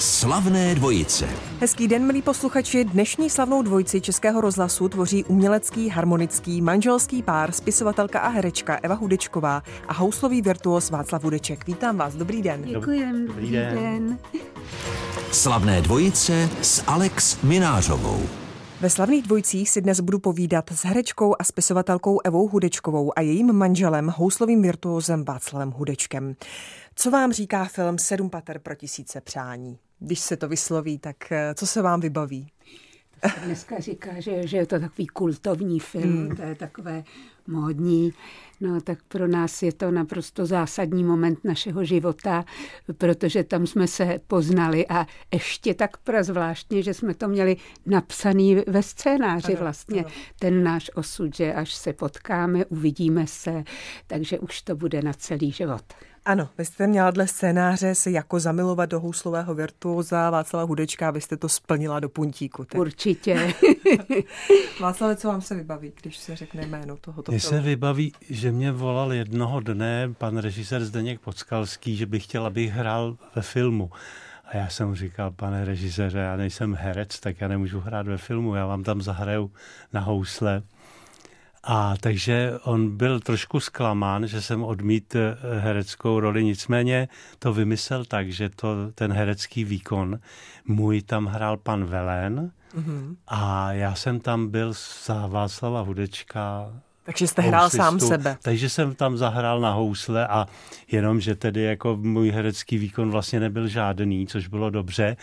Slavné dvojice. Hezký den, milí posluchači. Dnešní slavnou dvojici Českého rozhlasu tvoří umělecký, harmonický, manželský pár, spisovatelka a herečka Eva Hudečková a houslový virtuos Václav Hudeček. Vítám vás, dobrý den. Děkujem, dobrý den. den. Slavné dvojice s Alex Minářovou. Ve slavných dvojcích si dnes budu povídat s herečkou a spisovatelkou Evou Hudečkovou a jejím manželem, houslovým virtuózem Václavem Hudečkem. Co vám říká film Sedm pater pro tisíce přání? Když se to vysloví, tak eh, co se vám vybaví? To se dneska říká, že, že je to takový kultovní film, hmm. to je takové módní. No tak pro nás je to naprosto zásadní moment našeho života, protože tam jsme se poznali a ještě tak prazvláštně, že jsme to měli napsaný ve scénáři ano, vlastně. Ano. Ten náš osud, že až se potkáme, uvidíme se, takže už to bude na celý život. Ano, vy jste měla dle scénáře se jako zamilovat do houslového virtuóza Václava Hudečka, abyste to splnila do puntíku. Tak. Určitě. Václave, co vám se vybaví, když se řekne jméno tohoto Mně se vybaví, že mě volal jednoho dne pan režisér Zdeněk Podskalský, že by chtěl, abych hrál ve filmu. A já jsem mu říkal, pane režiséře, já nejsem herec, tak já nemůžu hrát ve filmu, já vám tam zahraju na housle. A takže on byl trošku zklamán, že jsem odmít eh, hereckou roli, nicméně to vymyslel tak, že to, ten herecký výkon můj tam hrál pan Velen mm-hmm. a já jsem tam byl za Václava Hudečka takže jste hrál housistu, sám sebe. Takže jsem tam zahrál na housle a jenom, že tedy jako můj herecký výkon vlastně nebyl žádný, což bylo dobře,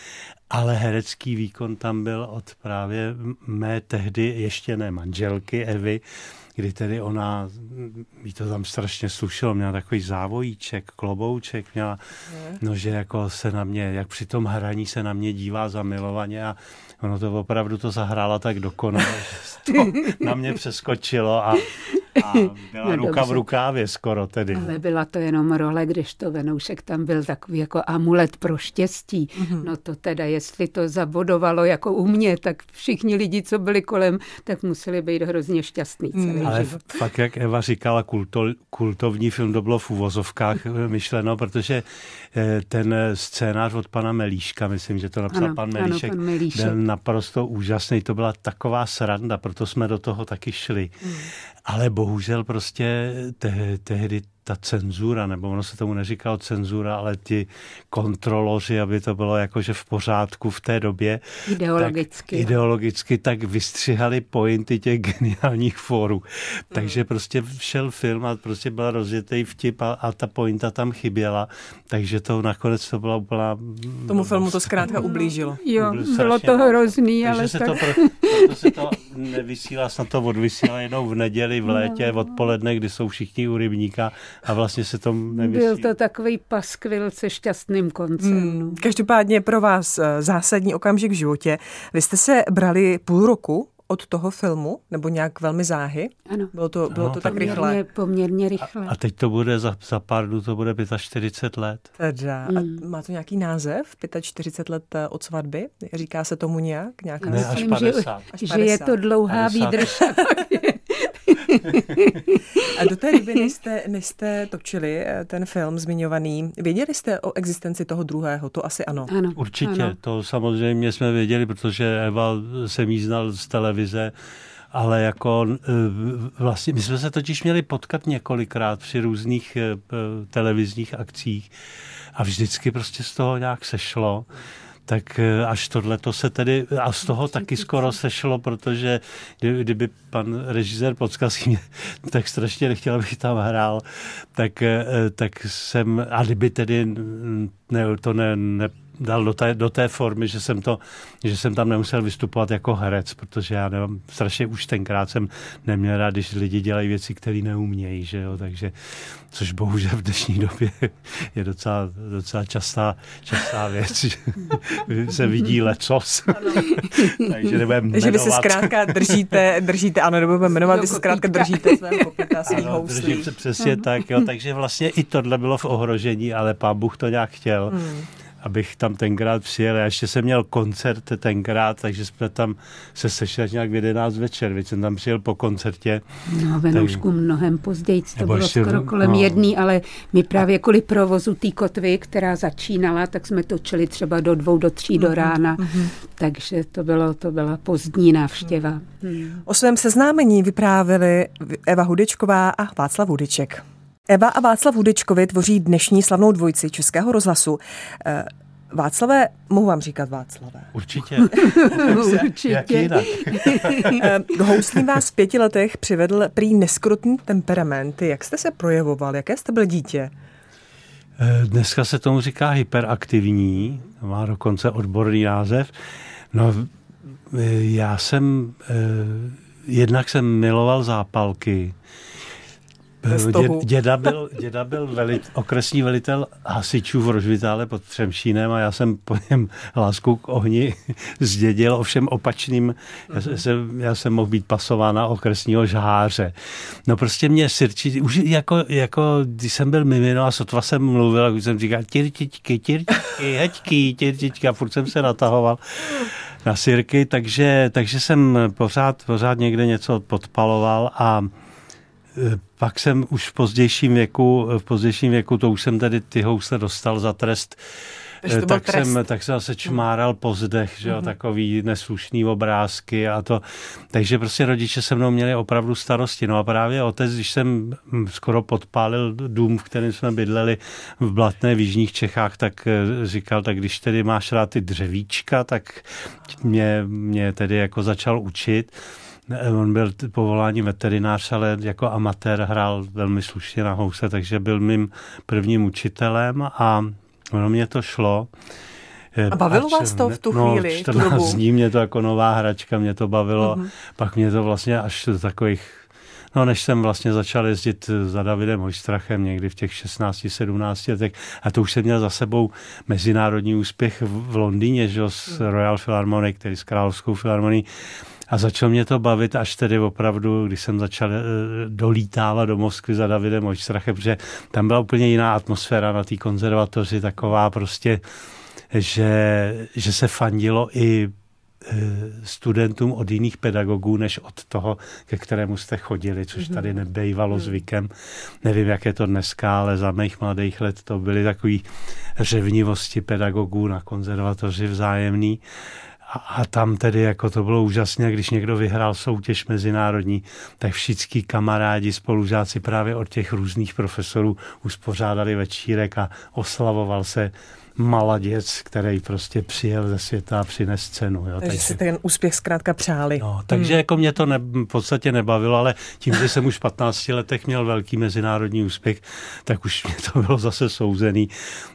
ale herecký výkon tam byl od právě mé tehdy ještě ne manželky Evy, kdy tedy ona, jí to tam strašně slušelo, měla takový závojíček, klobouček, měla, no že jako se na mě, jak při tom hraní se na mě dívá zamilovaně a ono to opravdu to zahrála tak dokonale, že to na mě přeskočilo a a byla no, ruka dobře. v rukávě skoro tedy. Ale byla to jenom role, když to Venoušek tam byl takový jako amulet pro štěstí. Mm-hmm. No to teda, jestli to zabodovalo jako u mě, tak všichni lidi, co byli kolem, tak museli být hrozně šťastný celý mm. Ale život. fakt, jak Eva říkala, kulto, kultovní film to bylo v úvozovkách myšleno, protože eh, ten scénář od pana Melíška, myslím, že to napsal ano, pan, Melíšek, ano, pan Melíšek, byl naprosto úžasný. To byla taková sranda, proto jsme do toho taky šli. Mm. Ale bohužel prostě te, tehdy ta cenzura, nebo ono se tomu neříkalo cenzura, ale ti kontroloři, aby to bylo jakože v pořádku v té době. Ideologicky. Tak, ideologicky tak vystřihali pointy těch geniálních fórů. Takže mm. prostě šel film a prostě byl rozjetý vtip a, a ta pointa tam chyběla. Takže to nakonec to byla úplná... Tomu filmu to zkrátka ublížilo. Jo, bylo to hrozný, ale takže se tak... to, pro, proto se to nevysílá, snad to odvysílá jenom v neděli, v létě, no. odpoledne, kdy jsou všichni u rybníka a vlastně se to nevysílá. Byl to takový paskvil se šťastným koncem. Hmm. Každopádně pro vás eh, zásadní okamžik v životě. Vy jste se brali půl roku od toho filmu, nebo nějak velmi záhy? Ano. Bylo to, bylo ano, to tak poměrně, rychle? Poměrně rychle. A, a teď to bude za, za pár dnů, to bude 45 let. Teda. Hmm. A má to nějaký název? 45 let eh, od svatby? Říká se tomu nějak? Nějaká ne, až 50. Že, až 50. že je to dlouhá 50. výdrž. A do té doby, než jste, než jste točili eh, ten film zmiňovaný, věděli jste o existenci toho druhého? To asi ano. ano Určitě, ano. to samozřejmě jsme věděli, protože Eva se jí znal z televize, ale jako eh, vlastně, my jsme se totiž měli potkat několikrát při různých eh, televizních akcích a vždycky prostě z toho nějak sešlo tak eh, až tohle to se tedy, a z toho taky skoro sešlo, protože kdyby pan režisér Podskazí mě tak strašně nechtěl, abych tam hrál, tak, eh, tak jsem, a kdyby tedy ne, to ne, ne dal do té, do té formy, že jsem, to, že jsem tam nemusel vystupovat jako herec, protože já nevím, strašně už tenkrát jsem neměl rád, když lidi dělají věci, které neumějí, že jo, takže, což bohužel v dnešní době je docela, docela častá, častá věc, že se vidí lecos. takže nebudeme Takže vy se zkrátka držíte, držíte, ano, nebudeme jmenovat, vy se zkrátka držíte svého kopita, svých ano, houslí. Držím se přesně tak, jo, takže vlastně i tohle bylo v ohrožení, ale pán Bůh to nějak chtěl. Hmm abych tam tenkrát přijel. Já ještě jsem měl koncert tenkrát, takže jsme tam se sešli nějak v 11 večer, když jsem tam přijel po koncertě. No, Venoušku tak... mnohem později, to bylo ještě, skoro kolem no. jedný, ale my právě kvůli provozu té kotvy, která začínala, tak jsme točili třeba do dvou, do tří mm-hmm. do mhm, rána, mm-hmm. takže to, bylo, to byla pozdní návštěva. Mm. O svém seznámení vyprávěli Eva Hudečková a Václav Hudeček. Eva a Václav Hudečkovi tvoří dnešní slavnou dvojici Českého rozhlasu. Eh, Václavé, mohu vám říkat Václavé. Určitě. Určitě. Eh, Houslím vás v pěti letech přivedl prý neskrotný temperament. Jak jste se projevoval? Jaké jste byl dítě? Eh, dneska se tomu říká hyperaktivní, má dokonce odborný název. No, já jsem, jednak jsem miloval zápalky, Dě, děda byl, děda byl velit, okresní velitel hasičů v Rožvitále pod Třemšínem a já jsem po něm lásku k ohni zdědil, ovšem opačným. Já, mhm. jsem, já jsem mohl být pasován na okresního žháře. No prostě mě sirčí, už jako, jako když jsem byl mimino a sotva jsem mluvil, a už jsem říkal tirtičky, tirtičky, heďky, tirtičky a furt jsem se natahoval na sirky, takže, takže jsem pořád, pořád někde něco podpaloval a pak jsem už v pozdějším věku, v pozdějším věku, to už jsem tady ty housle dostal za trest, tak trest. jsem, tak jsem zase čmáral po zdech, že jo, mm-hmm. takový neslušný obrázky a to. Takže prostě rodiče se mnou měli opravdu starosti. No a právě otec, když jsem skoro podpálil dům, v kterém jsme bydleli v Blatné v Jižních Čechách, tak eh, říkal, tak když tedy máš rád ty dřevíčka, tak mě, mě tedy jako začal učit. On byl povolání veterinář, ale jako amatér hrál velmi slušně na house, takže byl mým prvním učitelem a ono mě to šlo. A bavilo Ač, vás to v tu no, chvíli? 14 tu dobu? dní mě to jako nová hračka, mě to bavilo. Uh-huh. Pak mě to vlastně až do takových No, než jsem vlastně začal jezdit za Davidem Hojstrachem někdy v těch 16-17 letech, a to už jsem měl za sebou mezinárodní úspěch v, v Londýně, že, s mhm. Royal Philharmonic, tedy s Královskou filharmonií. A začalo mě to bavit až tedy opravdu, když jsem začal eh, dolítávat do Moskvy za Davidem Očstrachem, protože tam byla úplně jiná atmosféra na té konzervatoři, taková prostě, že, že se fandilo i eh, studentům od jiných pedagogů, než od toho, ke kterému jste chodili, což mhm. tady nebejvalo mhm. zvykem. Nevím, jak je to dneska, ale za mých mladých let to byly takové řevnivosti pedagogů na konzervatoři vzájemný. A, a tam tedy jako to bylo úžasné, když někdo vyhrál soutěž mezinárodní, tak všichni kamarádi, spolužáci právě od těch různých profesorů uspořádali večírek a oslavoval se maladěc, který prostě přijel ze světa a přines cenu. Jo. Takže, takže si ten úspěch zkrátka přáli. No, takže hmm. jako mě to ne, v podstatě nebavilo, ale tím, že jsem už v 15 letech měl velký mezinárodní úspěch, tak už mě to bylo zase souzený,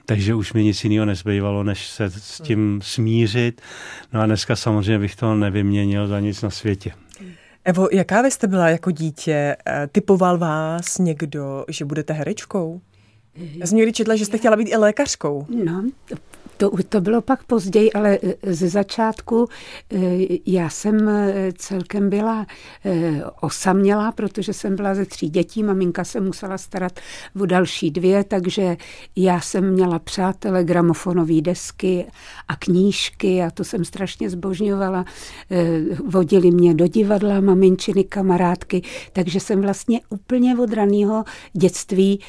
takže už mi nic jiného nezbývalo, než se s tím smířit. No a dneska samozřejmě bych to nevyměnil za nic na světě. Evo, jaká vy jste byla jako dítě? Eh, typoval vás někdo, že budete herečkou? Já jsem někdy četla, že jste chtěla být i lékařkou. No, to, to bylo pak později, ale e, ze začátku e, já jsem e, celkem byla osamělá, protože jsem byla ze tří dětí, maminka se musela starat o další dvě, takže já jsem měla přátele, gramofonové desky a knížky a to jsem strašně zbožňovala. Vodili mě do divadla, maminčiny, kamarádky, takže jsem vlastně úplně od raného dětství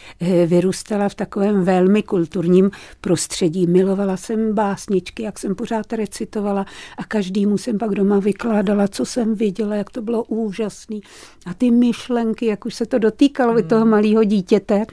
vyrůstala v takovém velmi kulturním prostředí. Milovala jsem básničky, jak jsem pořád recitovala a každému jsem pak doma vykládala, co jsem viděla, jak to bylo úžasné. A ty myšlenky, jak už se to dotýkalo hmm. toho malého dítěte,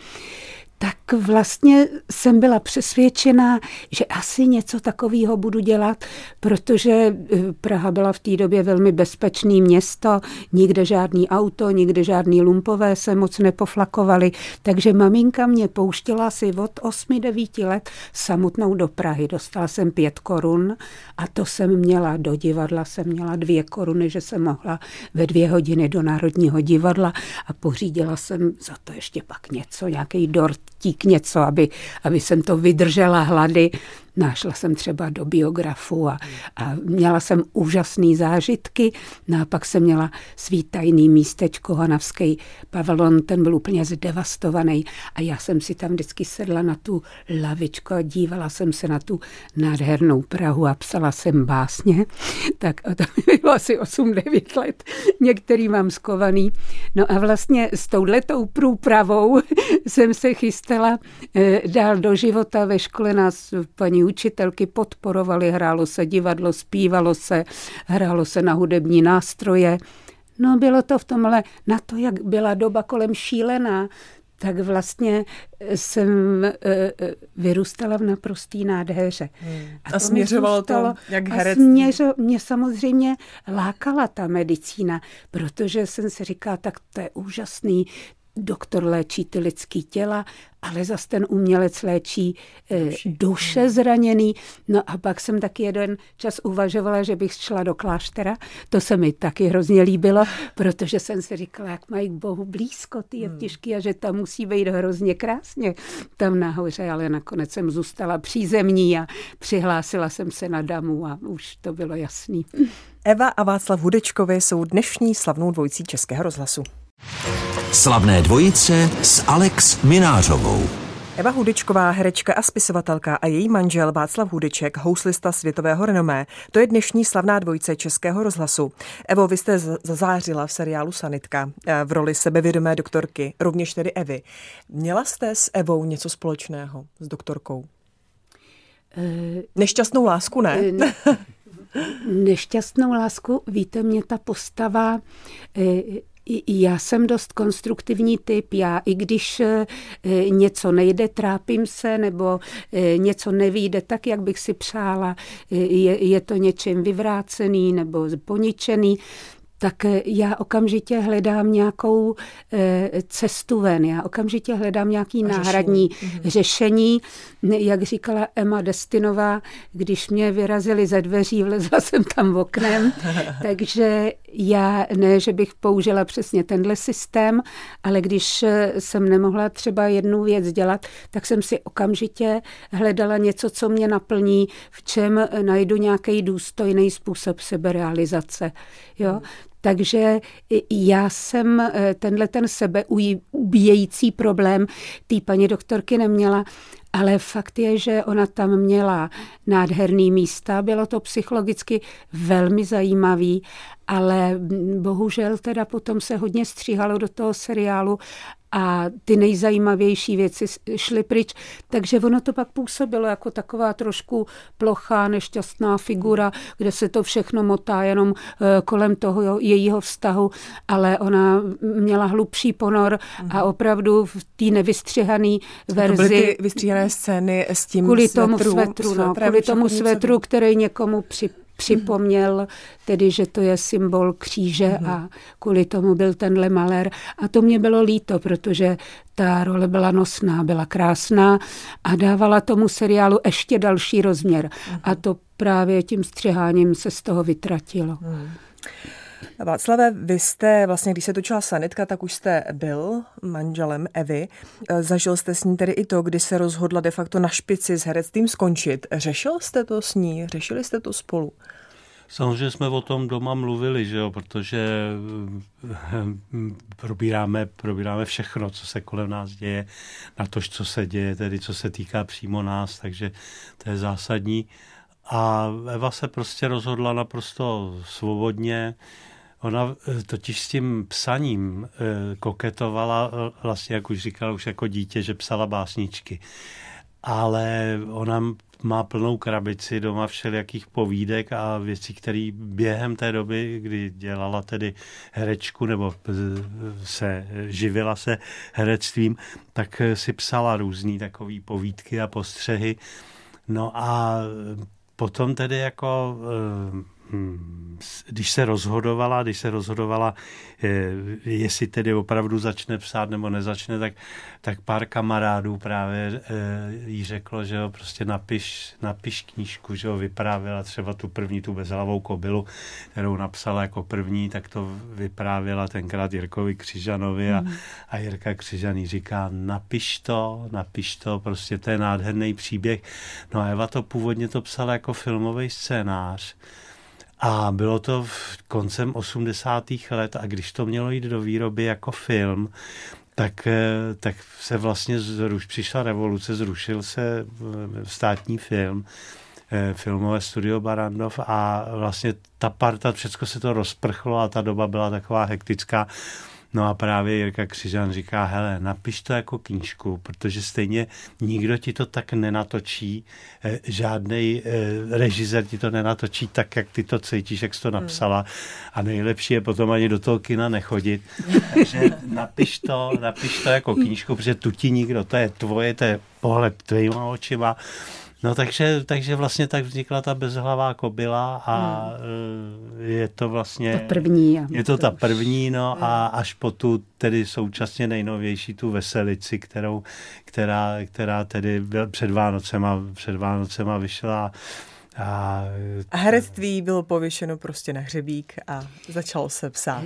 tak vlastně jsem byla přesvědčená, že asi něco takového budu dělat, protože eh, Praha byla v té době velmi bezpečné město, nikde žádný auto, nikde žádný lumpové se moc nepoflakovali, takže maminka mě pouštěla si od 8-9 let samotnou do Prahy. Dostala jsem pět korun a to jsem měla do divadla, jsem měla dvě koruny, že jsem mohla ve dvě hodiny do Národního divadla a pořídila jsem za to ještě pak něco, nějaký dort tík něco, aby, aby jsem to vydržela hlady. Nášla jsem třeba do biografu a, a měla jsem úžasné zážitky. No a pak jsem měla svý tajný místečko, Hanavský pavilon, ten byl úplně zdevastovaný a já jsem si tam vždycky sedla na tu lavičku a dívala jsem se na tu nádhernou Prahu a psala jsem básně. Tak a to mi bylo asi 8-9 let. Některý mám skovaný. No a vlastně s touhletou průpravou jsem se chystala eh, dál do života. Ve škole nás paní učitelky podporovali, hrálo se divadlo, zpívalo se, hrálo se na hudební nástroje. No bylo to v tomhle, na to, jak byla doba kolem šílená, tak vlastně jsem e, e, vyrůstala v naprostý nádheře. Hmm. A, a směřovalo to jak herec? A směřo, mě samozřejmě lákala ta medicína, protože jsem si říkala, tak to je úžasný, doktor léčí ty lidský těla, ale zas ten umělec léčí e, duše zraněný. No a pak jsem taky jeden čas uvažovala, že bych šla do kláštera. To se mi taky hrozně líbilo, protože jsem si říkala, jak mají k Bohu blízko ty hmm. a že tam musí být hrozně krásně tam nahoře, ale nakonec jsem zůstala přízemní a přihlásila jsem se na damu a už to bylo jasný. Eva a Václav Hudečkovi jsou dnešní slavnou dvojicí Českého rozhlasu. Slavné dvojice s Alex Minářovou. Eva Hudečková, herečka a spisovatelka a její manžel Václav Hudeček, houslista světového renomé. To je dnešní slavná dvojice Českého rozhlasu. Evo, vy jste zazářila v seriálu Sanitka eh, v roli sebevědomé doktorky, rovněž tedy Evy. Měla jste s Evou něco společného, s doktorkou? Eh, Nešťastnou lásku, ne? ne nešťastnou lásku, víte, mě ta postava já jsem dost konstruktivní typ. Já i když e, něco nejde, trápím se, nebo e, něco nevíde tak, jak bych si přála, je, je to něčím vyvrácený nebo poničený, tak eh, já okamžitě hledám nějakou eh, cestu ven, já okamžitě hledám nějaký řešení. náhradní mhm. řešení. Jak říkala Emma Destinová, když mě vyrazili ze dveří, vlezla jsem tam v oknem, takže já ne, že bych použila přesně tenhle systém, ale když eh, jsem nemohla třeba jednu věc dělat, tak jsem si okamžitě hledala něco, co mě naplní, v čem najdu nějaký důstojný způsob seberealizace. Jo? Mhm. Takže já jsem eh, tenhle ten sebeubíjející problém té paní doktorky neměla, ale fakt je, že ona tam měla nádherný místa, bylo to psychologicky velmi zajímavý, ale bohužel teda potom se hodně stříhalo do toho seriálu a ty nejzajímavější věci šly pryč. Takže ono to pak působilo jako taková trošku plochá, nešťastná figura, kde se to všechno motá jenom eh, kolem toho jejího vztahu, ale ona měla hlubší ponor a mhm. opravdu v té nevystřihané verzi. To byly ty vystříhané scény s tím kvůli svetru, tomu svetru, no, kvůli tomu svetru, který někomu při, připomněl tedy, že to je symbol kříže mm-hmm. a kvůli tomu byl tenhle malér. A to mě bylo líto, protože ta role byla nosná, byla krásná a dávala tomu seriálu ještě další rozměr. Mm-hmm. A to právě tím střiháním se z toho vytratilo. Mm. Václave, vy jste vlastně, když se točila sanitka, tak už jste byl manželem Evy. E, zažil jste s ní tedy i to, kdy se rozhodla de facto na špici s herectvím skončit. Řešil jste to s ní? Řešili jste to spolu? Samozřejmě jsme o tom doma mluvili, že jo, protože eh, probíráme, probíráme všechno, co se kolem nás děje, na to, co se děje, tedy co se týká přímo nás, takže to je zásadní. A Eva se prostě rozhodla naprosto svobodně. Ona eh, totiž s tím psaním eh, koketovala, vlastně, jak už říkala, už jako dítě, že psala básničky. Ale ona má plnou krabici doma všelijakých povídek a věcí, které během té doby, kdy dělala tedy herečku nebo se živila se herectvím, tak si psala různý takový povídky a postřehy. No a potom tedy jako když se rozhodovala, když se rozhodovala, eh, jestli tedy opravdu začne psát nebo nezačne, tak, tak pár kamarádů právě eh, jí řeklo, že jo, prostě napiš, napiš knížku, že jo, vyprávěla třeba tu první, tu bezhlavou kobylu, kterou napsala jako první, tak to vyprávěla tenkrát Jirkovi Křižanovi a, mm. a Jirka Křižaný říká, napiš to, napiš to, prostě to je nádherný příběh. No a Eva to původně to psala jako filmový scénář, a bylo to v koncem 80. let a když to mělo jít do výroby jako film, tak, eh, tak se vlastně zruš, přišla revoluce, zrušil se eh, státní film, eh, filmové studio Barandov a vlastně ta parta, všechno se to rozprchlo a ta doba byla taková hektická. No a právě Jirka Křižan říká, hele, napiš to jako knížku, protože stejně nikdo ti to tak nenatočí, eh, žádný eh, režisér ti to nenatočí tak, jak ty to cítíš, jak jsi to napsala a nejlepší je potom ani do toho kina nechodit. Takže napiš to, napiš to jako knížku, protože tu ti nikdo, to je tvoje, to je pohled tvýma očima No takže, takže vlastně tak vznikla ta bezhlavá kobila a hmm. je to vlastně... Ta první. Je to ta první, no hmm. a až po tu tedy současně nejnovější tu veselici, kterou, která, která tedy před Vánocema, před Vánocema vyšla a, a herectví bylo pověšeno prostě na hřebík a začalo se psát.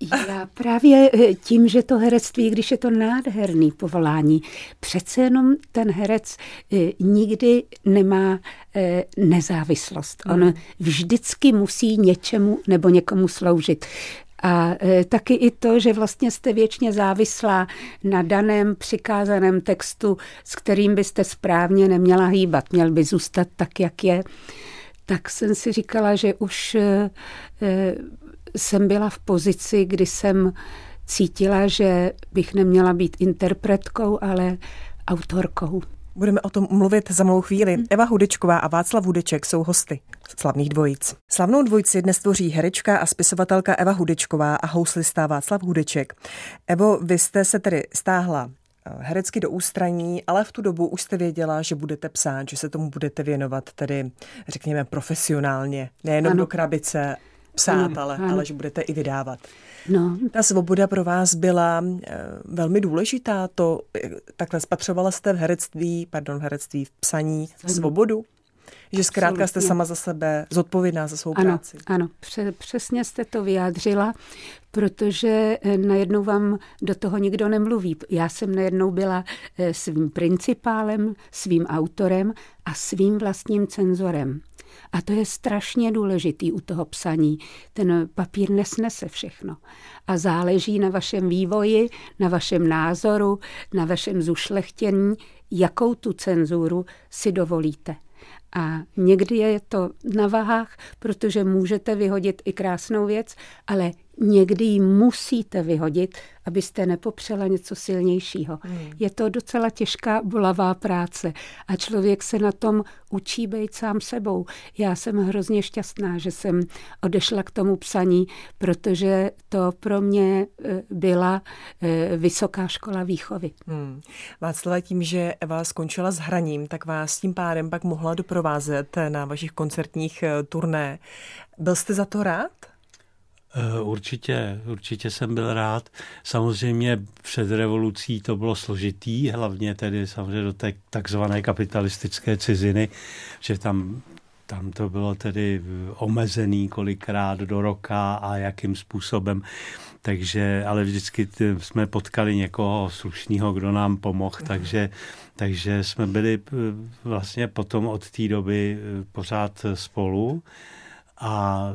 Já právě eh, tím, že to herectví, když je to nádherný povolání, přece jenom ten herec eh, nikdy nemá eh, nezávislost. On hmm. vždycky musí něčemu nebo někomu sloužit. A taky i to, že vlastně jste věčně závislá na daném přikázaném textu, s kterým byste správně neměla hýbat, měl by zůstat tak, jak je, tak jsem si říkala, že už jsem byla v pozici, kdy jsem cítila, že bych neměla být interpretkou, ale autorkou. Budeme o tom mluvit za malou chvíli. Hmm. Eva Hudečková a Václav Hudeček jsou hosty slavných dvojic. Slavnou dvojici dnes tvoří herečka a spisovatelka Eva Hudečková a houslista Václav Hudeček. Evo, vy jste se tedy stáhla eh, herecky do ústraní, ale v tu dobu už jste věděla, že budete psát, že se tomu budete věnovat tedy, řekněme, profesionálně, nejenom ano. do krabice, psát, ano, ale, ano. ale že budete i vydávat. No. Ta svoboda pro vás byla eh, velmi důležitá. To eh, takhle spatřovala jste v herectví, pardon, v herectví, v psaní ano. svobodu? Že zkrátka jste sama za sebe zodpovědná za svou ano, práci. Ano, přesně jste to vyjádřila, protože eh, najednou vám do toho nikdo nemluví. Já jsem najednou byla svým principálem, svým autorem a svým vlastním cenzorem. A to je strašně důležitý u toho psaní. Ten papír nesnese všechno. A záleží na vašem vývoji, na vašem názoru, na vašem zušlechtění, jakou tu cenzuru si dovolíte. A někdy je to na vahách, protože můžete vyhodit i krásnou věc, ale někdy ji musíte vyhodit, abyste nepopřela něco silnějšího. Hmm. Je to docela těžká, bolavá práce a člověk se na tom učí být sám sebou. Já jsem hrozně šťastná, že jsem odešla k tomu psaní, protože to pro mě e, byla e, vysoká škola výchovy. Hmm. Václava, tím, že Eva skončila s hraním, tak vás tím pádem pak mohla doprovázet na vašich koncertních e, turné. Byl jste za to rád? Eh, určitě, určitě jsem byl rád. Samozřejmě před revolucí to bylo složitý, hlavně tedy samozřejmě do té takzvané kapitalistické ciziny, že tam tam to bylo tedy omezený kolikrát do roka a jakým způsobem. Takže, ale vždycky jsme potkali někoho slušného, kdo nám pomohl, takže, takže jsme byli eh, vlastně potom od té doby eh, pořád spolu. A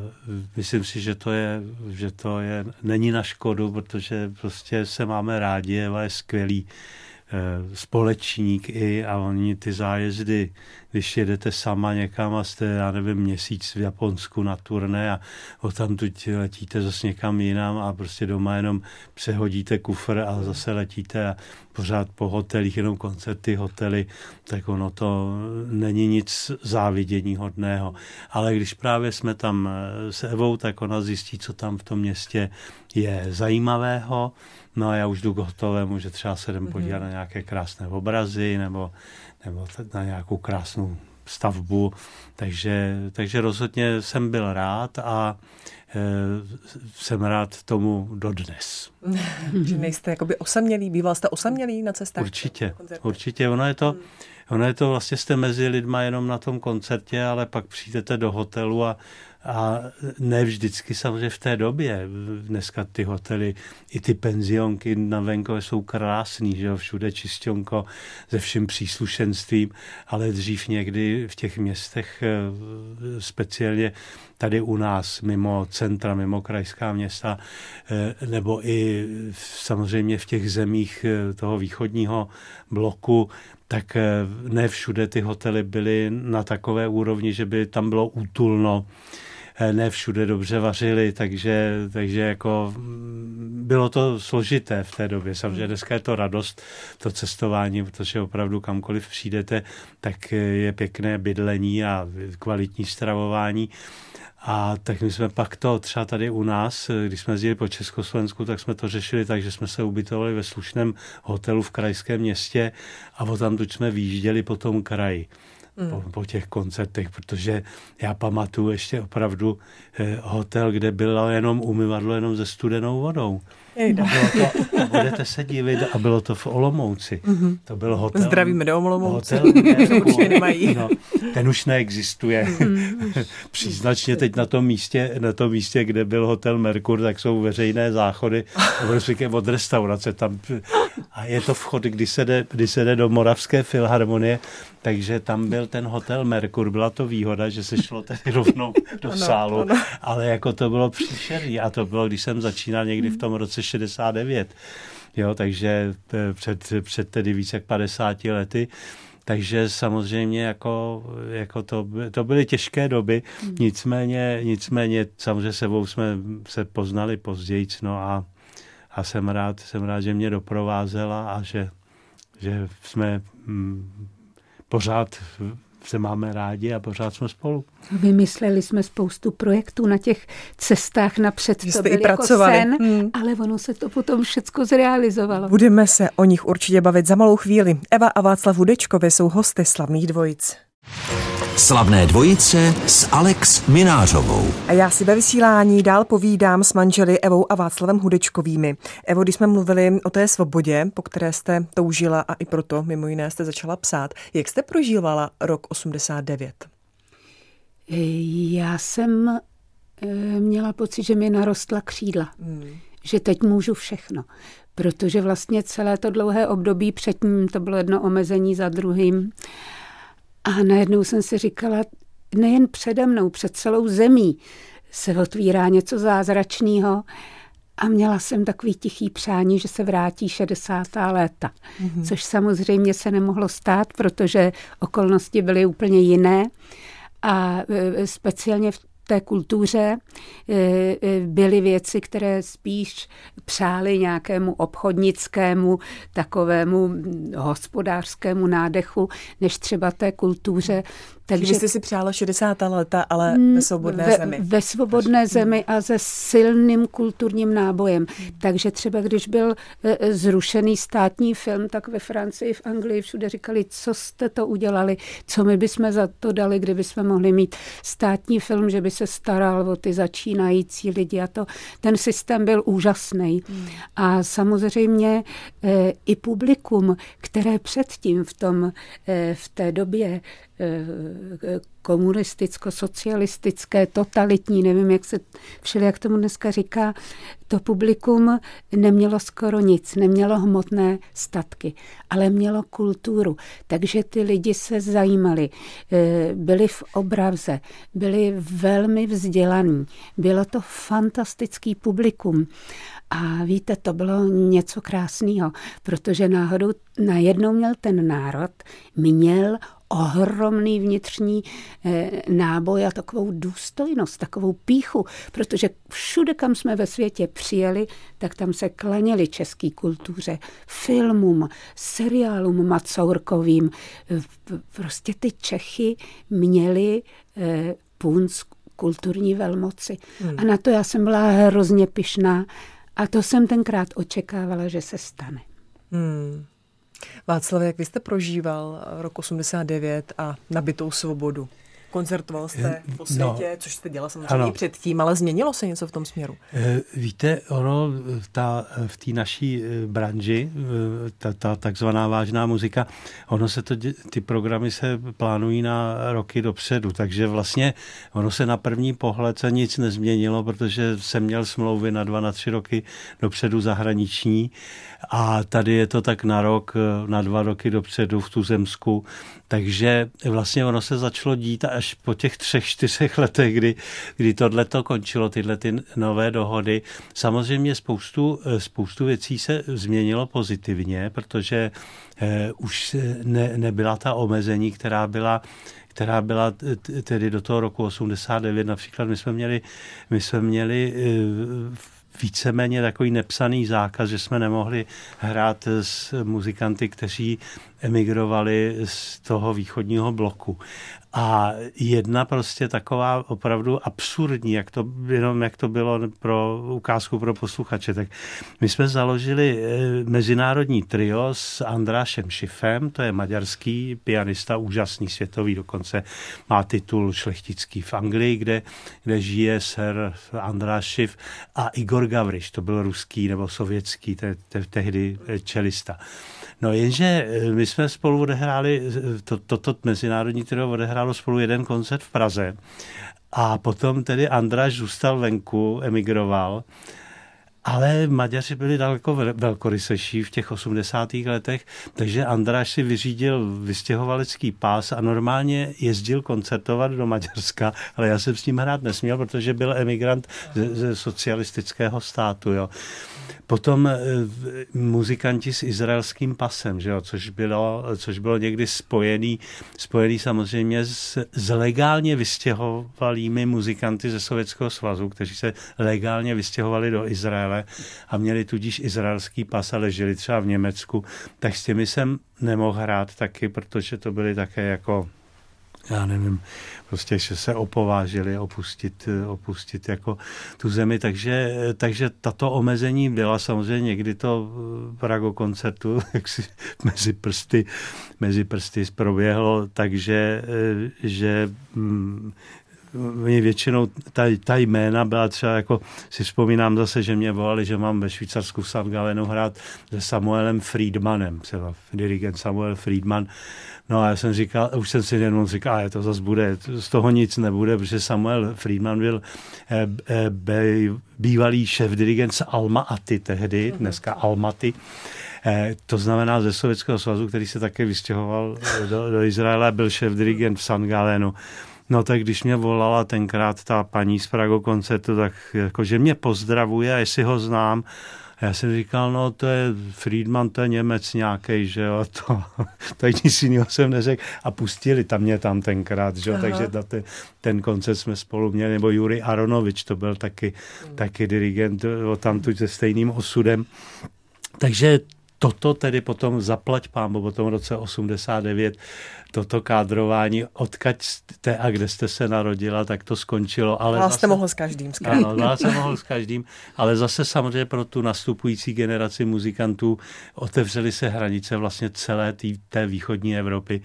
myslím si, že to je, že to je, není na škodu, protože prostě se máme rádi, Eva je skvělý eh, společník i a oni ty zájezdy když jedete sama někam a jste, já nevím, měsíc v Japonsku na turné a odtamtud letíte zase někam jinam a prostě doma jenom přehodíte kufr a zase letíte a pořád po hotelích, jenom koncerty, hotely, tak ono to není nic závidění hodného. Ale když právě jsme tam s Evou, tak ona zjistí, co tam v tom městě je zajímavého. No a já už jdu k hotovému, že třeba se jdem podívat mm-hmm. na nějaké krásné obrazy nebo nebo na nějakou krásnou stavbu, takže, takže rozhodně jsem byl rád a jsem rád tomu dodnes. že nejste jakoby osamělý, býval jste osamělý na cestách? Určitě, určitě. Ono je to, hmm. ono je to vlastně jste mezi lidma jenom na tom koncertě, ale pak přijdete do hotelu a a ne vždycky samozřejmě v té době. Dneska ty hotely, i ty penzionky na venkově jsou krásný, že jo, všude čistionko se vším příslušenstvím, ale dřív někdy v těch městech, eh, speciálně tady u nás, mimo centra, mimo krajská města, eh, nebo i samozřejmě v těch zemích eh, toho východního bloku, tak ne všude ty hotely byly na takové úrovni, že by tam bylo útulno ne všude dobře vařili, takže, takže jako mm, bylo to složité v té době. Samozřejmě dneska je to radost, to cestování, protože opravdu kamkoliv přijdete, tak je pěkné bydlení a kvalitní stravování. A tak my jsme pak to třeba tady u nás, když jsme jezdili po Československu, tak jsme to řešili tak, že jsme se ubytovali ve slušném hotelu v krajském městě a o tam jsme výjížděli po tom kraji mm. po, po těch koncertech, protože já pamatuju ještě opravdu eh, hotel, kde bylo jenom umyvadlo jenom se studenou vodou. Jejda. A bylo to, budete se divit, a bylo to v Olomouci. Mm-hmm. To byl hotel. Zdravíme do Olomouce. Hotel, ne, už nemají. No, ten už neexistuje. Mm-hmm. Příznačně teď na tom, místě, na tom místě, kde byl hotel Merkur, tak jsou veřejné záchody od restaurace. Tam, a je to vchod, kdy se, jde, kdy se jde do Moravské filharmonie, takže tam byl ten hotel Merkur. Byla to výhoda, že se šlo tady rovnou do ano, sálu, ano. ale jako to bylo příšerný. A to bylo, když jsem začínal někdy v tom roce 69. Jo, takže eh, před, před tedy více jak 50 lety. Takže samozřejmě jako, jako to, to byly těžké doby, hmm. nicméně, nicméně samozřejmě sebou jsme se poznali později, no a, a jsem rád, jsem rád, že mě doprovázela a že, že jsme mm, pořád se máme rádi a pořád jsme spolu. Vymysleli jsme spoustu projektů na těch cestách napřed. Že to byl jako sen, hmm. ale ono se to potom všecko zrealizovalo. Budeme se o nich určitě bavit za malou chvíli. Eva a Václav Hudečkové jsou hosty slavných dvojic. Slavné dvojice s Alex Minářovou. A já si ve vysílání dál povídám s manželi Evou a Václavem Hudečkovými. Evo, když jsme mluvili o té svobodě, po které jste toužila a i proto mimo jiné jste začala psát, jak jste prožívala rok 89? Já jsem eh, měla pocit, že mi narostla křídla. Hmm. Že teď můžu všechno. Protože vlastně celé to dlouhé období předtím to bylo jedno omezení za druhým. A najednou jsem si říkala, nejen přede mnou, před celou zemí se otvírá něco zázračného. A měla jsem takový tichý přání, že se vrátí 60. léta, mm-hmm. což samozřejmě se nemohlo stát, protože okolnosti byly úplně jiné. A e, speciálně v té kultuře e, e, byly věci, které spíš přáli nějakému obchodnickému, takovému hospodářskému nádechu, než třeba té kultuře takže jste si přála 60. leta, ale mm, ve svobodné ve, zemi. Ve svobodné zemi a se silným kulturním nábojem. Mm. Takže třeba když byl e, e, zrušený státní film, tak ve Francii, v Anglii všude říkali, co jste to udělali, co my bychom za to dali, kdyby jsme mohli mít státní film, že by se staral o ty začínající lidi a to. Ten systém byl úžasný. Mm. A samozřejmě e, i publikum, které předtím v, tom, v té době komunisticko-socialistické, totalitní, nevím, jak se všelijak tomu dneska říká, to publikum nemělo skoro nic, nemělo hmotné statky, ale mělo kulturu. Takže ty lidi se zajímali, eh, byli v obravze, byli velmi vzdělaní. Bylo to fantastický publikum. A víte, to bylo něco krásného, protože náhodou najednou měl ten národ, měl ohromný vnitřní eh, náboj a takovou důstojnost, takovou píchu, protože všude, kam jsme ve světě přijeli, tak tam se klaněli české kultuře, filmům, seriálům macourkovým. Prostě ty Čechy měli eh, punc kulturní velmoci. Hmm. A na to já jsem byla hrozně pyšná a to jsem tenkrát očekávala, že se stane. Hmm. Václav, jak vy jste prožíval rok 89 a nabitou svobodu? Koncertoval jste po no. světě, no, což jste dělal samozřejmě ano. předtím, ale změnilo se něco v tom směru? Eh, víte, ono ta, v té naší eh, branži, eh, ta, ta takzvaná vážná muzika, ono se to, ty programy se plánují na roky dopředu, takže vlastně ono se na první pohled se nic nezměnilo, protože jsem měl smlouvy na dva, na tři roky dopředu zahraniční a tady je to tak na rok, na dva roky dopředu v tu zemsku, takže vlastně ono se začalo dít až po těch třech, čtyřech letech, kdy, kdy tohle to končilo, tyhle ty nové dohody. Samozřejmě spoustu, spoustu věcí se změnilo pozitivně, protože eh, už ne, nebyla ta omezení, která byla která byla tedy do toho roku 89. Například my jsme měli, my jsme měli eh, víceméně takový nepsaný zákaz, že jsme nemohli hrát s muzikanty, kteří emigrovali z toho východního bloku. A jedna prostě taková opravdu absurdní, jak to, jenom jak to bylo pro ukázku pro posluchače, tak my jsme založili eh, mezinárodní trio s Andrášem Šifem, to je maďarský pianista, úžasný světový, dokonce má titul šlechtický v Anglii, kde, kde žije ser Andráš Šif a Igor Gavriš, to byl ruský nebo sovětský, te, te, tehdy eh, čelista. No jenže eh, my jsme spolu odehráli, to, toto mezinárodní trio odehrálo spolu jeden koncert v Praze a potom tedy Andraš zůstal venku, emigroval ale Maďaři byli daleko velkorysejší v těch 80. letech, takže Andráš si vyřídil vystěhovalecký pás a normálně jezdil koncertovat do Maďarska, ale já jsem s ním hrát nesměl, protože byl emigrant ze, ze socialistického státu. Jo. Potom e, muzikanti s izraelským pasem, že jo, což, bylo, což bylo někdy spojený, spojený samozřejmě s, s legálně vystěhovalými muzikanty ze Sovětského svazu, kteří se legálně vystěhovali do Izraele a měli tudíž izraelský pas, ale žili třeba v Německu, tak s těmi jsem nemohl hrát taky, protože to byly také jako já nevím, prostě, že se opovážili opustit, opustit jako tu zemi, takže, takže tato omezení byla samozřejmě někdy to Prago koncertu, jak si mezi prsty, mezi prsty proběhlo, takže že mm, mě většinou ta, ta jména byla třeba jako, si vzpomínám zase, že mě volali, že mám ve Švýcarsku v St. Galenu hrát se Samuelem Friedmanem, třeba dirigent Samuel Friedman, No a já jsem říkal, už jsem si jenom říkal, je to zase bude, z toho nic nebude, protože Samuel Friedman byl eh, eh, bývalý šéf dirigent z Alma Aty tehdy, dneska Almaty. Eh, to znamená ze Sovětského svazu, který se také vystěhoval do, do Izraele, byl šéf dirigent v San Galenu. No tak když mě volala tenkrát ta paní z Prago koncertu, tak jakože mě pozdravuje, jestli ho znám, já jsem říkal, no to je Friedman, to je Němec nějaký, že jo, to, to nic jiného jsem neřekl. A pustili tam mě tam tenkrát, že jo, Aha. takže na ten, ten koncert jsme spolu měli, nebo Juri Aronovič, to byl taky, hmm. taky dirigent o tamtu se stejným osudem. Takže toto tedy potom zaplať pámbu po tom roce 89 toto kádrování, odkaď jste a kde jste se narodila, tak to skončilo. Ale zase, jste mohl s každým. S každým. Ano, jsem mohl s každým, ale zase samozřejmě pro tu nastupující generaci muzikantů otevřely se hranice vlastně celé tý, té východní Evropy,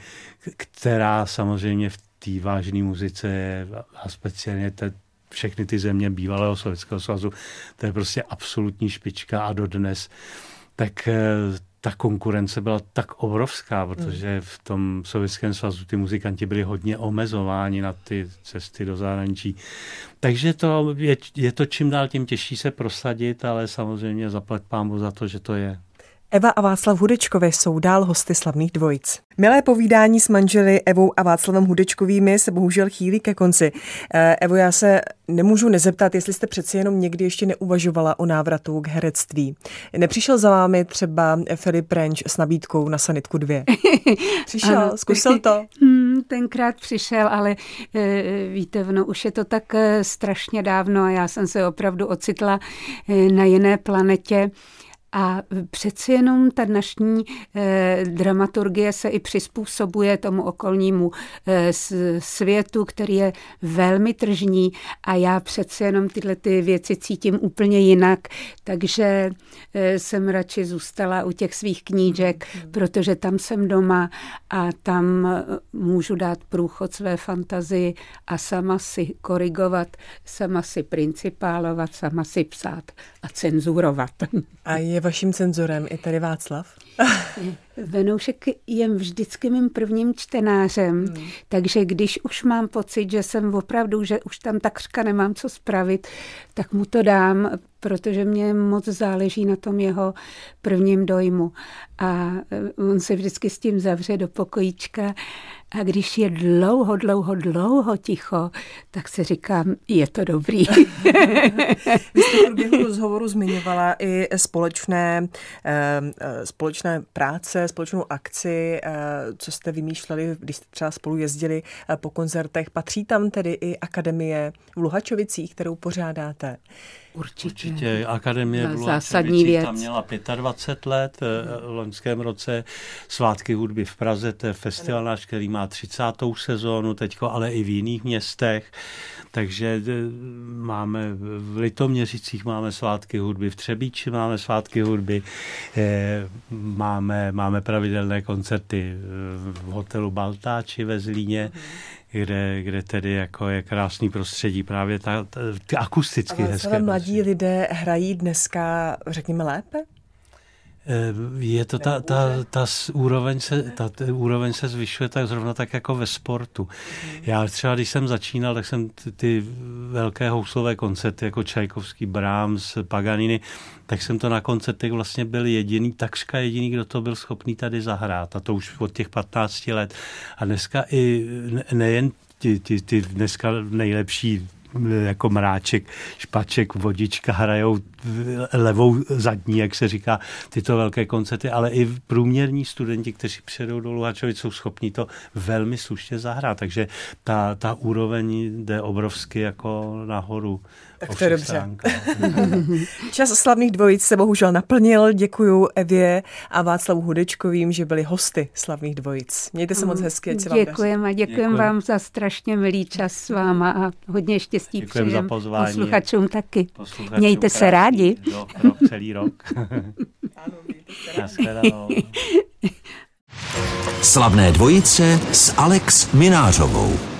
která samozřejmě v té vážné muzice je a speciálně te, všechny ty země bývalého Sovětského svazu, to je prostě absolutní špička a dodnes tak eh, ta konkurence byla tak obrovská, protože v tom Sovětském svazu ty muzikanti byli hodně omezováni na ty cesty do zahraničí. Takže to je, je to čím dál tím těžší se prosadit, ale samozřejmě zaplať pámu za to, že to je. Eva a Václav Hudečkové jsou dál hosty slavných dvojic. Milé povídání s manželi Evou a Václavem Hudečkovými se bohužel chýlí ke konci. Eh, Evo, já se nemůžu nezeptat, jestli jste přeci jenom někdy ještě neuvažovala o návratu k herectví. Nepřišel za vámi třeba Filip Renč s nabídkou na Sanitku 2? Přišel, ano, zkusil to? Hmm, tenkrát přišel, ale eh, víte, no, už je to tak eh, strašně dávno a já jsem se opravdu ocitla na jiné planetě A přeci jenom ta dnešní eh, dramaturgie se i přizpůsobuje tomu okolnímu eh, světu, který je velmi tržní. A já přeci jenom tyhle ty věci cítím úplně jinak, takže eh, jsem radši zůstala u těch svých knížek, protože tam jsem doma a tam můžu dát průchod své fantazii a sama si korigovat, sama si principálovat, sama si psát a cenzurovat. A je vaším cenzorem i tady Václav? Venoušek je vždycky mým prvním čtenářem, hmm. takže když už mám pocit, že jsem opravdu, že už tam takřka nemám co spravit, tak mu to dám, protože mě moc záleží na tom jeho prvním dojmu. A on se vždycky s tím zavře do pokojíčka a když je dlouho, dlouho, dlouho ticho, tak se říkám, je to dobrý. Vy jste v průběhu rozhovoru zmiňovala i společné, eh, eh, společné práce, společnou akci, eh, co jste vymýšleli, když jste třeba spolu jezdili po koncertech. Patří tam tedy i Akademie v Luhačovicích, kterou pořádáte? Určitě. Určitě. Akademie v Zásadní věc. tam měla 25 let v loňském roce. Svátky hudby v Praze, to je festival náš, který má 30. sezónu teďko, ale i v jiných městech. Takže e, máme v Litoměřicích máme svátky hudby, v Třebíči máme svátky hudby, e, máme, máme pravidelné koncerty v hotelu Baltáči ve Zlíně, kde, kde tedy jako je krásný prostředí, právě ta, ta, ty akusticky Ale hezké. mladí prostředí. lidé hrají dneska, řekněme, lépe? Eh, je to ta, ta, ta, úroveň se, ta, ta úroveň se zvyšuje tak zrovna tak jako ve sportu. Já třeba, když jsem začínal, tak jsem ty, ty velké houslové koncerty, jako Čajkovský, Brahms, Paganini, tak jsem to na koncertech vlastně byl jediný, takřka jediný, kdo to byl schopný tady zahrát. A to už od těch 15 let. A dneska i nejen ty, ty, ty dneska nejlepší jako mráček, špaček, vodička hrajou levou zadní, jak se říká, tyto velké koncerty, ale i průměrní studenti, kteří přijedou do Luhačovic, jsou schopni to velmi slušně zahrát, takže ta, ta úroveň jde obrovsky jako nahoru. Tak to je dobře. Čas slavných dvojic se bohužel naplnil. Děkuji Evě a Václavu Hudečkovým, že byli hosty slavných dvojic. Mějte se moc hezky. Děkujeme a děkujeme vám za strašně milý čas s váma a hodně štěstí Děkujem za pozvání. Posluchačům taky. Posluchačům Mějte se rádi. Rok, rok, celý rok. Slavné dvojice s Alex Minářovou.